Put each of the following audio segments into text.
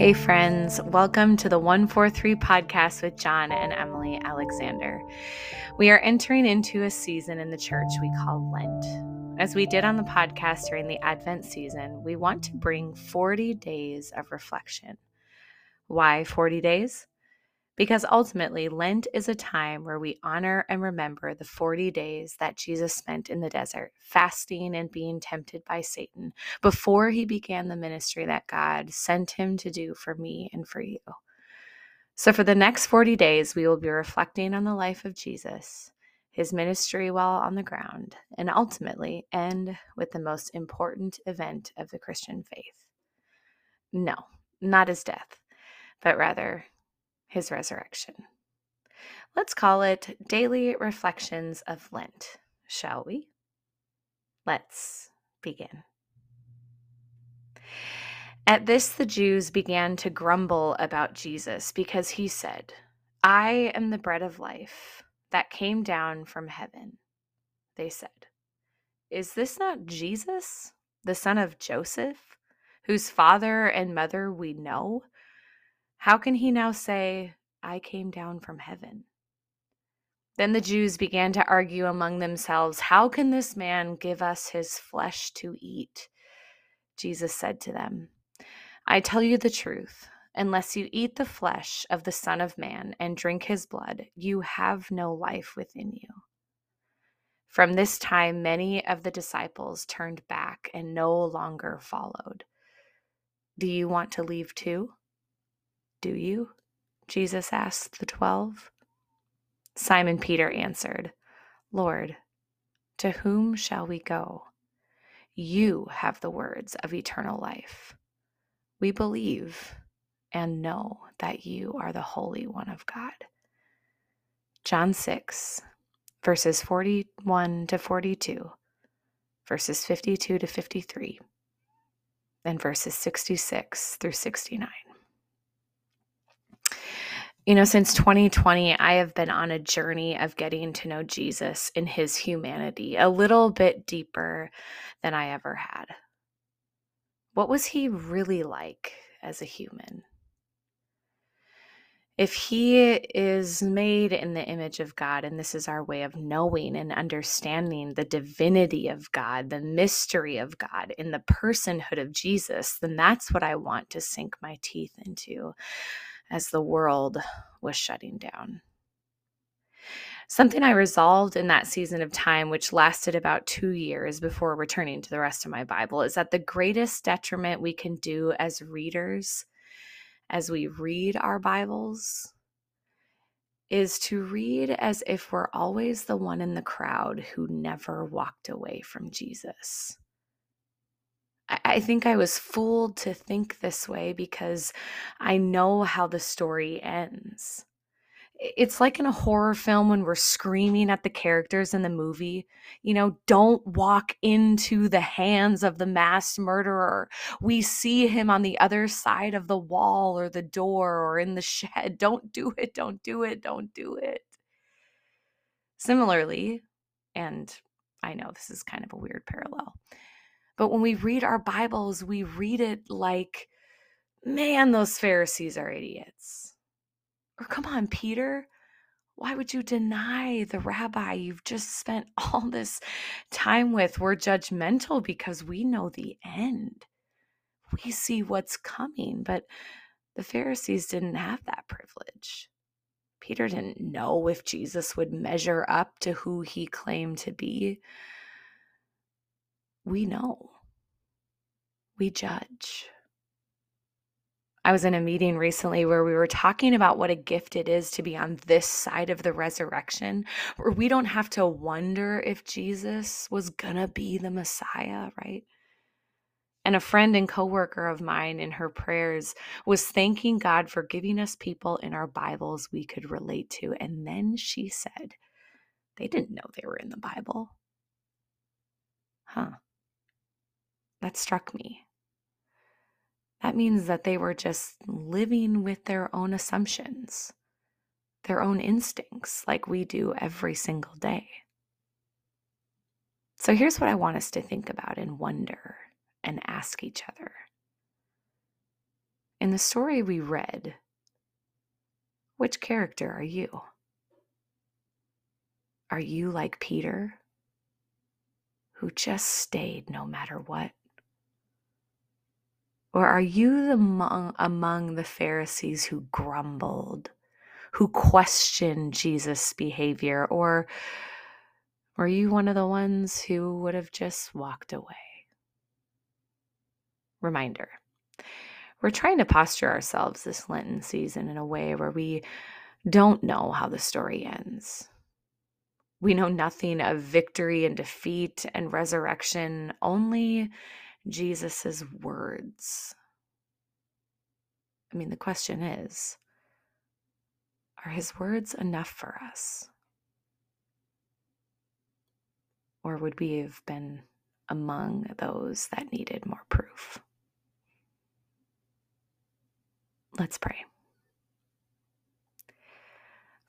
Hey, friends, welcome to the 143 podcast with John and Emily Alexander. We are entering into a season in the church we call Lent. As we did on the podcast during the Advent season, we want to bring 40 days of reflection. Why 40 days? Because ultimately, Lent is a time where we honor and remember the 40 days that Jesus spent in the desert, fasting and being tempted by Satan, before he began the ministry that God sent him to do for me and for you. So, for the next 40 days, we will be reflecting on the life of Jesus, his ministry while on the ground, and ultimately end with the most important event of the Christian faith. No, not his death, but rather his resurrection. Let's call it Daily Reflections of Lent, shall we? Let's begin. At this, the Jews began to grumble about Jesus because he said, I am the bread of life that came down from heaven. They said, Is this not Jesus, the son of Joseph, whose father and mother we know? How can he now say, I came down from heaven? Then the Jews began to argue among themselves, How can this man give us his flesh to eat? Jesus said to them, I tell you the truth. Unless you eat the flesh of the Son of Man and drink his blood, you have no life within you. From this time, many of the disciples turned back and no longer followed. Do you want to leave too? Do you? Jesus asked the twelve. Simon Peter answered, Lord, to whom shall we go? You have the words of eternal life. We believe and know that you are the Holy One of God. John 6, verses 41 to 42, verses 52 to 53, and verses 66 through 69. You know, since 2020, I have been on a journey of getting to know Jesus in his humanity a little bit deeper than I ever had. What was he really like as a human? If he is made in the image of God, and this is our way of knowing and understanding the divinity of God, the mystery of God in the personhood of Jesus, then that's what I want to sink my teeth into as the world was shutting down. Something I resolved in that season of time, which lasted about two years before returning to the rest of my Bible, is that the greatest detriment we can do as readers, as we read our Bibles, is to read as if we're always the one in the crowd who never walked away from Jesus. I think I was fooled to think this way because I know how the story ends. It's like in a horror film when we're screaming at the characters in the movie, you know, don't walk into the hands of the mass murderer. We see him on the other side of the wall or the door or in the shed. Don't do it, don't do it, don't do it. Similarly, and I know this is kind of a weird parallel but when we read our Bibles, we read it like, man, those Pharisees are idiots. Or come on, Peter. Why would you deny the rabbi you've just spent all this time with? We're judgmental because we know the end. We see what's coming, but the Pharisees didn't have that privilege. Peter didn't know if Jesus would measure up to who he claimed to be we know. We judge. I was in a meeting recently where we were talking about what a gift it is to be on this side of the resurrection, where we don't have to wonder if Jesus was gonna be the Messiah, right? And a friend and coworker of mine in her prayers was thanking God for giving us people in our Bibles we could relate to. And then she said, they didn't know they were in the Bible. Huh that struck me. That means that they were just living with their own assumptions, their own instincts, like we do every single day. So here's what I want us to think about and wonder and ask each other in the story we read, which character are you? Are you like Peter, who just stayed no matter what? Or are you among, among the Pharisees who grumbled, who questioned Jesus' behavior? Or were you one of the ones who would have just walked away? Reminder we're trying to posture ourselves this Lenten season in a way where we don't know how the story ends. We know nothing of victory and defeat and resurrection, only Jesus' words. I mean, the question is are his words enough for us? Or would we have been among those that needed more proof? Let's pray.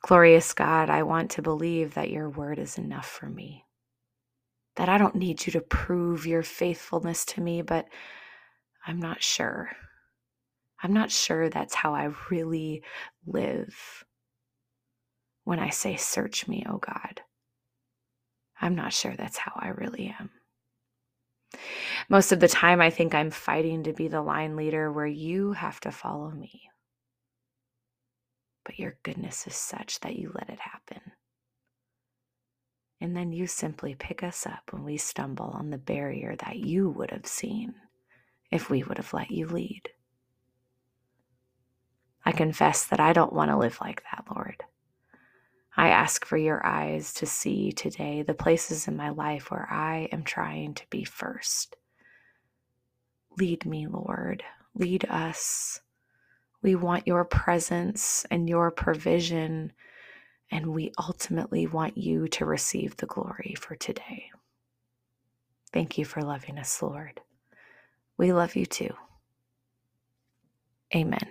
Glorious God, I want to believe that your word is enough for me. That I don't need you to prove your faithfulness to me, but I'm not sure. I'm not sure that's how I really live. When I say, Search me, O oh God, I'm not sure that's how I really am. Most of the time, I think I'm fighting to be the line leader where you have to follow me. But your goodness is such that you let it happen. And then you simply pick us up when we stumble on the barrier that you would have seen if we would have let you lead. I confess that I don't want to live like that, Lord. I ask for your eyes to see today the places in my life where I am trying to be first. Lead me, Lord. Lead us. We want your presence and your provision, and we ultimately want you to receive the glory for today. Thank you for loving us, Lord. We love you too. Amen.